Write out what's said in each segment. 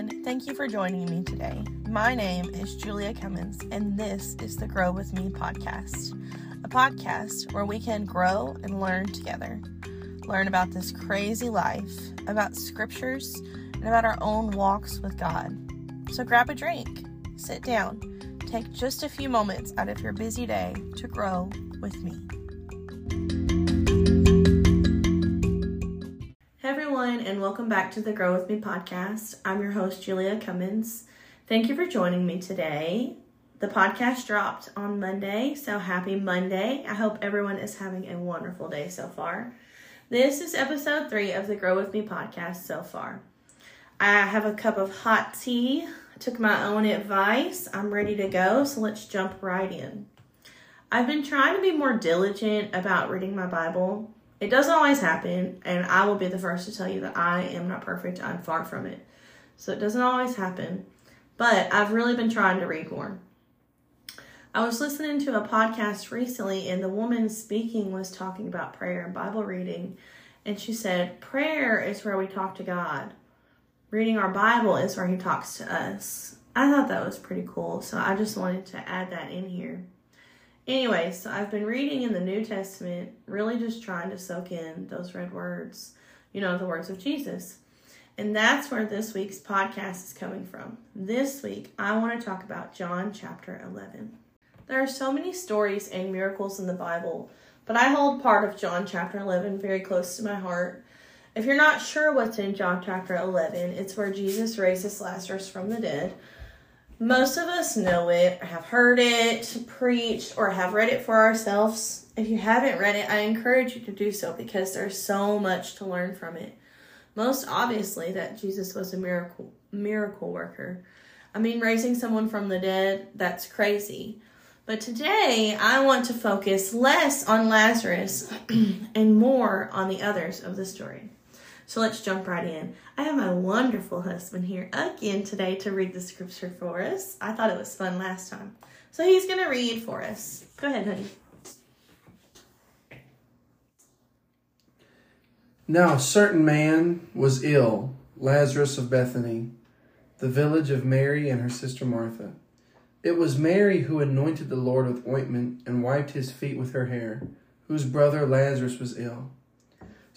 everyone. Thank you for joining me today. My name is Julia Cummins, and this is the Grow With Me podcast, a podcast where we can grow and learn together. Learn about this crazy life, about scriptures, and about our own walks with God. So grab a drink, sit down, take just a few moments out of your busy day to grow with me. And welcome back to the Grow With Me podcast. I'm your host, Julia Cummins. Thank you for joining me today. The podcast dropped on Monday, so happy Monday. I hope everyone is having a wonderful day so far. This is episode three of the Grow With Me podcast so far. I have a cup of hot tea, took my own advice. I'm ready to go, so let's jump right in. I've been trying to be more diligent about reading my Bible it doesn't always happen, and I will be the first to tell you that I am not perfect. I'm far from it. So it doesn't always happen, but I've really been trying to read more. I was listening to a podcast recently, and the woman speaking was talking about prayer and Bible reading. And she said, Prayer is where we talk to God, reading our Bible is where He talks to us. I thought that was pretty cool, so I just wanted to add that in here. Anyway, so I've been reading in the New Testament, really just trying to soak in those red words, you know, the words of Jesus. And that's where this week's podcast is coming from. This week, I want to talk about John chapter 11. There are so many stories and miracles in the Bible, but I hold part of John chapter 11 very close to my heart. If you're not sure what's in John chapter 11, it's where Jesus raises Lazarus from the dead most of us know it, have heard it preached, or have read it for ourselves. If you haven't read it, I encourage you to do so because there's so much to learn from it. Most obviously, that Jesus was a miracle miracle worker. I mean, raising someone from the dead, that's crazy. But today, I want to focus less on Lazarus and more on the others of the story. So let's jump right in. I have my wonderful husband here again today to read the scripture for us. I thought it was fun last time. So he's going to read for us. Go ahead, honey. Now, a certain man was ill, Lazarus of Bethany, the village of Mary and her sister Martha. It was Mary who anointed the Lord with ointment and wiped his feet with her hair, whose brother Lazarus was ill.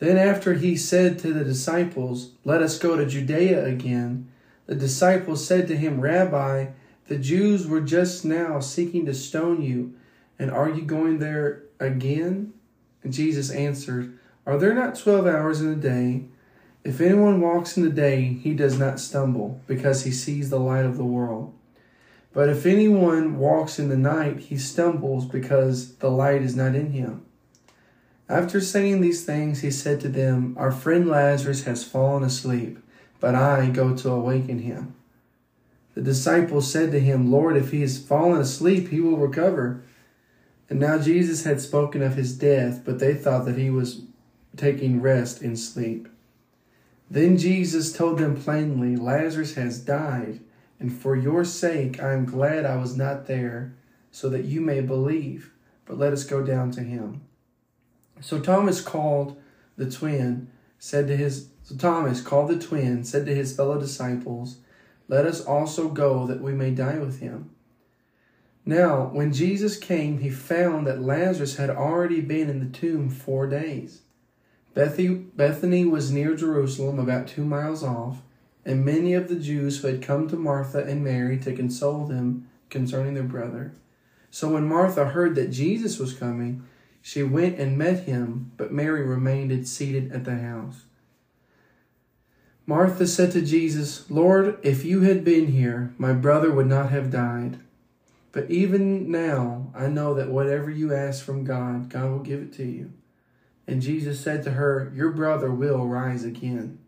Then, after he said to the disciples, Let us go to Judea again, the disciples said to him, Rabbi, the Jews were just now seeking to stone you, and are you going there again? And Jesus answered, Are there not twelve hours in a day? If anyone walks in the day, he does not stumble, because he sees the light of the world. But if anyone walks in the night, he stumbles, because the light is not in him. After saying these things, he said to them, Our friend Lazarus has fallen asleep, but I go to awaken him. The disciples said to him, Lord, if he has fallen asleep, he will recover. And now Jesus had spoken of his death, but they thought that he was taking rest in sleep. Then Jesus told them plainly, Lazarus has died, and for your sake I am glad I was not there, so that you may believe. But let us go down to him. So Thomas called the twin, said to his so Thomas called the twin, said to his fellow disciples, Let us also go that we may die with him. Now, when Jesus came, he found that Lazarus had already been in the tomb four days. Bethany was near Jerusalem, about two miles off, and many of the Jews who had come to Martha and Mary to console them concerning their brother. So when Martha heard that Jesus was coming, she went and met him, but Mary remained seated at the house. Martha said to Jesus, Lord, if you had been here, my brother would not have died. But even now, I know that whatever you ask from God, God will give it to you. And Jesus said to her, Your brother will rise again.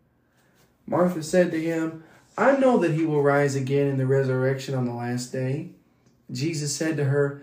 Martha said to him, I know that he will rise again in the resurrection on the last day. Jesus said to her,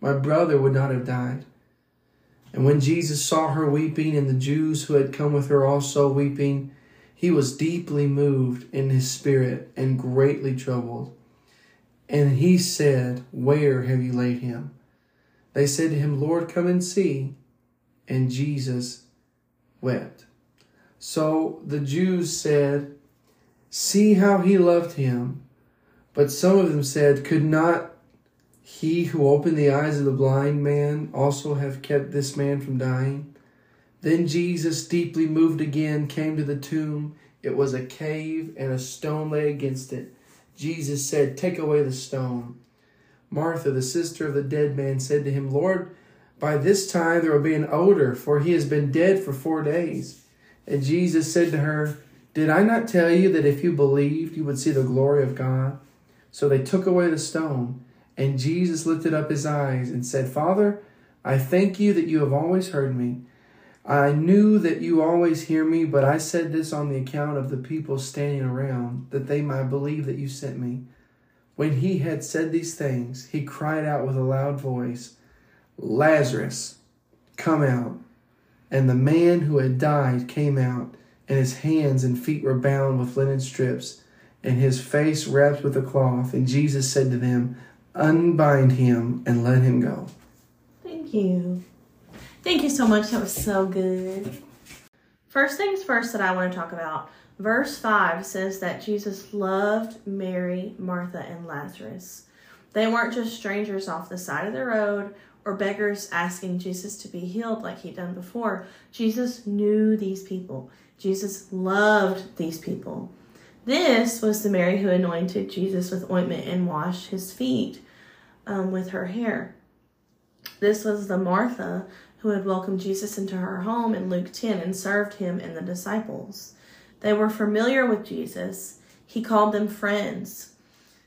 my brother would not have died. And when Jesus saw her weeping, and the Jews who had come with her also weeping, he was deeply moved in his spirit and greatly troubled. And he said, Where have you laid him? They said to him, Lord, come and see. And Jesus wept. So the Jews said, See how he loved him. But some of them said, Could not he who opened the eyes of the blind man also have kept this man from dying? Then Jesus, deeply moved again, came to the tomb. It was a cave, and a stone lay against it. Jesus said, Take away the stone. Martha, the sister of the dead man, said to him, Lord, by this time there will be an odor, for he has been dead for four days. And Jesus said to her, Did I not tell you that if you believed, you would see the glory of God? So they took away the stone. And Jesus lifted up his eyes and said, Father, I thank you that you have always heard me. I knew that you always hear me, but I said this on the account of the people standing around, that they might believe that you sent me. When he had said these things, he cried out with a loud voice, Lazarus, come out. And the man who had died came out, and his hands and feet were bound with linen strips, and his face wrapped with a cloth. And Jesus said to them, Unbind him and let him go. Thank you. Thank you so much. That was so good. First things first that I want to talk about. Verse 5 says that Jesus loved Mary, Martha, and Lazarus. They weren't just strangers off the side of the road or beggars asking Jesus to be healed like he'd done before. Jesus knew these people. Jesus loved these people. This was the Mary who anointed Jesus with ointment and washed his feet um, with her hair. This was the Martha who had welcomed Jesus into her home in Luke 10 and served him and the disciples. They were familiar with Jesus. He called them friends.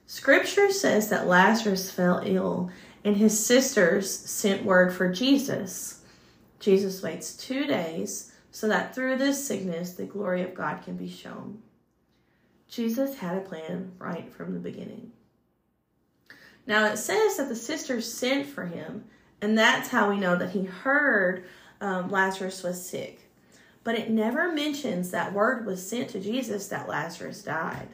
Scripture says that Lazarus fell ill and his sisters sent word for Jesus. Jesus waits two days so that through this sickness the glory of God can be shown. Jesus had a plan right from the beginning. Now it says that the sisters sent for him and that's how we know that he heard um, Lazarus was sick. But it never mentions that word was sent to Jesus that Lazarus died.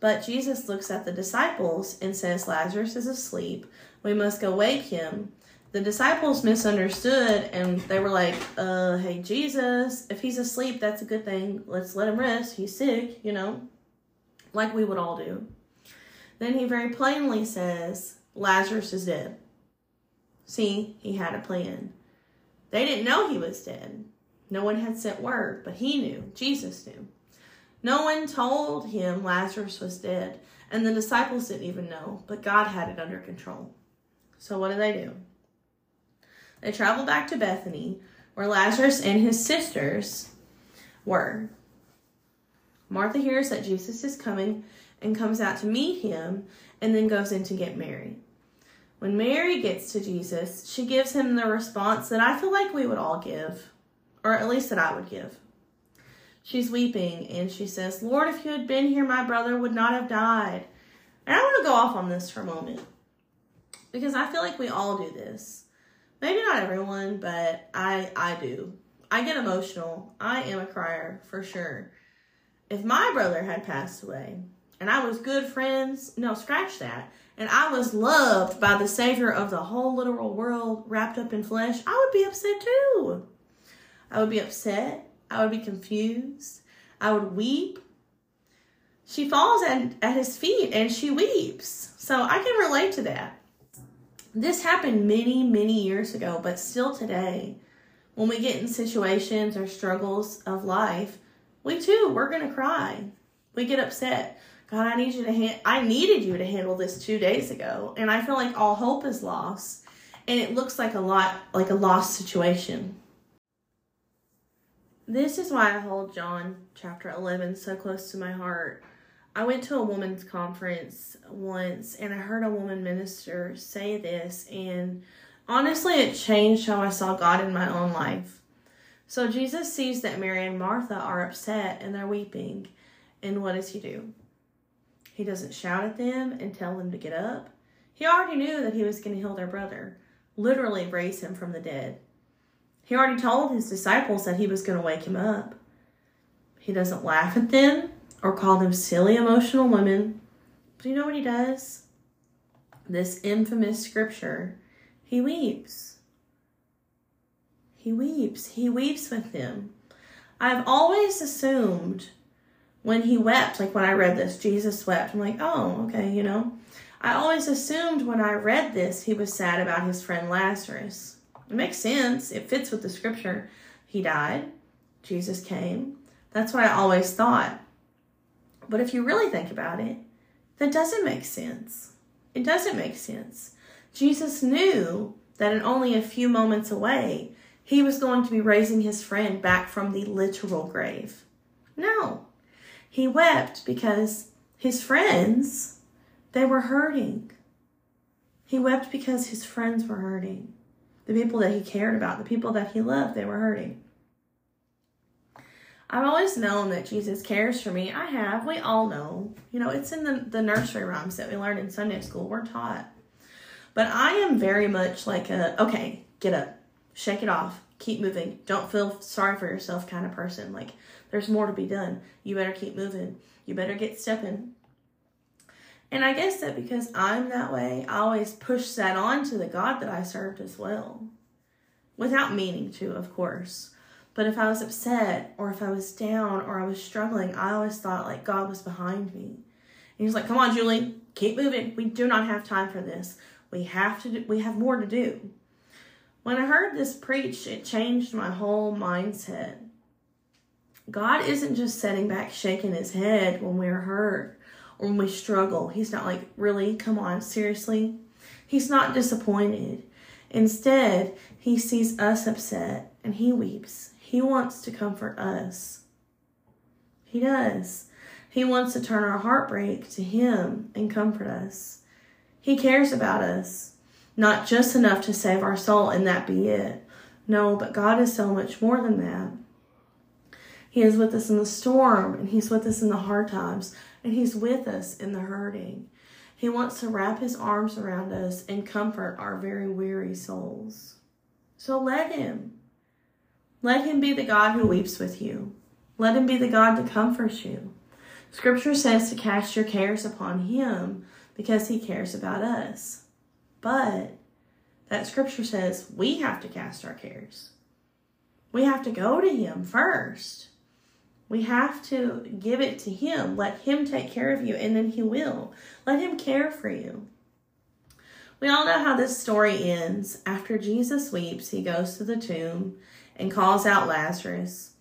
But Jesus looks at the disciples and says, Lazarus is asleep. We must go wake him. The disciples misunderstood and they were like, uh, hey, Jesus, if he's asleep, that's a good thing. Let's let him rest. He's sick, you know, like we would all do. Then he very plainly says, Lazarus is dead. See, he had a plan. They didn't know he was dead. No one had sent word, but he knew. Jesus knew. No one told him Lazarus was dead, and the disciples didn't even know, but God had it under control. So what did they do? They traveled back to Bethany, where Lazarus and his sisters were. Martha hears that Jesus is coming and comes out to meet him and then goes in to get Mary. When Mary gets to Jesus, she gives him the response that I feel like we would all give, or at least that I would give. She's weeping and she says, Lord, if you had been here, my brother would not have died. And I want to go off on this for a moment because I feel like we all do this. Maybe not everyone, but I I do. I get emotional. I am a crier for sure. If my brother had passed away and I was good friends. No, scratch that. And I was loved by the Savior of the whole literal world wrapped up in flesh, I would be upset too. I would be upset. I would be confused. I would weep. She falls at, at his feet and she weeps. So I can relate to that. This happened many, many years ago, but still today, when we get in situations or struggles of life, we too, we're going to cry. We get upset. God, I need you to hand, I needed you to handle this two days ago. And I feel like all hope is lost. And it looks like a lot, like a lost situation. This is why I hold John chapter 11 so close to my heart. I went to a women's conference once and I heard a woman minister say this, and honestly, it changed how I saw God in my own life. So, Jesus sees that Mary and Martha are upset and they're weeping. And what does he do? He doesn't shout at them and tell them to get up. He already knew that he was going to heal their brother, literally raise him from the dead. He already told his disciples that he was going to wake him up. He doesn't laugh at them or call them silly, emotional women. But you know what he does? This infamous scripture, he weeps. He weeps. He weeps with them. I've always assumed when he wept, like when I read this, Jesus wept. I'm like, oh, okay, you know. I always assumed when I read this, he was sad about his friend Lazarus. It makes sense. It fits with the scripture. He died. Jesus came. That's what I always thought. But if you really think about it, that doesn't make sense. It doesn't make sense. Jesus knew that in only a few moments away, he was going to be raising his friend back from the literal grave. No. He wept because his friends, they were hurting. He wept because his friends were hurting. The people that he cared about, the people that he loved, they were hurting. I've always known that Jesus cares for me. I have. We all know. You know, it's in the, the nursery rhymes that we learned in Sunday school. We're taught. But I am very much like a, okay, get up, shake it off, keep moving. Don't feel sorry for yourself kind of person. Like, there's more to be done. You better keep moving. You better get stepping. And I guess that because I'm that way, I always push that on to the God that I served as well. Without meaning to, of course. But if I was upset or if I was down or I was struggling, I always thought like God was behind me. And he was like, "Come on, Julie, keep moving. We do not have time for this. We have to do, we have more to do." When I heard this preached, it changed my whole mindset. God isn't just sitting back shaking his head when we're hurt or when we struggle. He's not like, really? Come on, seriously? He's not disappointed. Instead, he sees us upset and he weeps. He wants to comfort us. He does. He wants to turn our heartbreak to him and comfort us. He cares about us, not just enough to save our soul and that be it. No, but God is so much more than that. He is with us in the storm and He's with us in the hard times and He's with us in the hurting. He wants to wrap His arms around us and comfort our very weary souls. So let Him. Let Him be the God who weeps with you. Let Him be the God that comforts you. Scripture says to cast your cares upon Him because He cares about us. But that scripture says we have to cast our cares. We have to go to Him first. We have to give it to Him. Let Him take care of you, and then He will. Let Him care for you. We all know how this story ends. After Jesus weeps, He goes to the tomb and calls out Lazarus.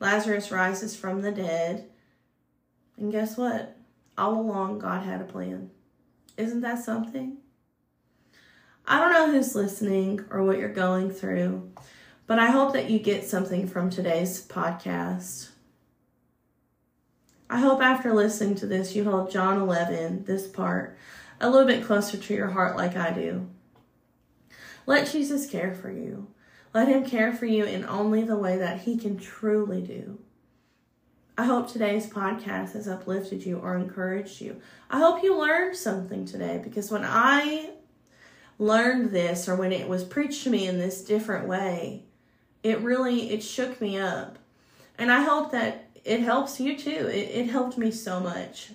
Lazarus rises from the dead. And guess what? All along, God had a plan. Isn't that something? I don't know who's listening or what you're going through, but I hope that you get something from today's podcast. I hope after listening to this, you hold John 11, this part, a little bit closer to your heart like I do. Let Jesus care for you. Let him care for you in only the way that he can truly do. I hope today's podcast has uplifted you or encouraged you. I hope you learned something today because when I learned this or when it was preached to me in this different way, it really it shook me up. And I hope that it helps you too. It, it helped me so much.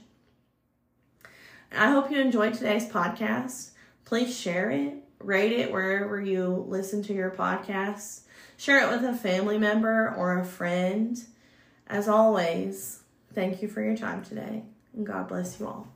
I hope you enjoyed today's podcast. Please share it, rate it wherever you listen to your podcasts. Share it with a family member or a friend. As always, thank you for your time today, and God bless you all.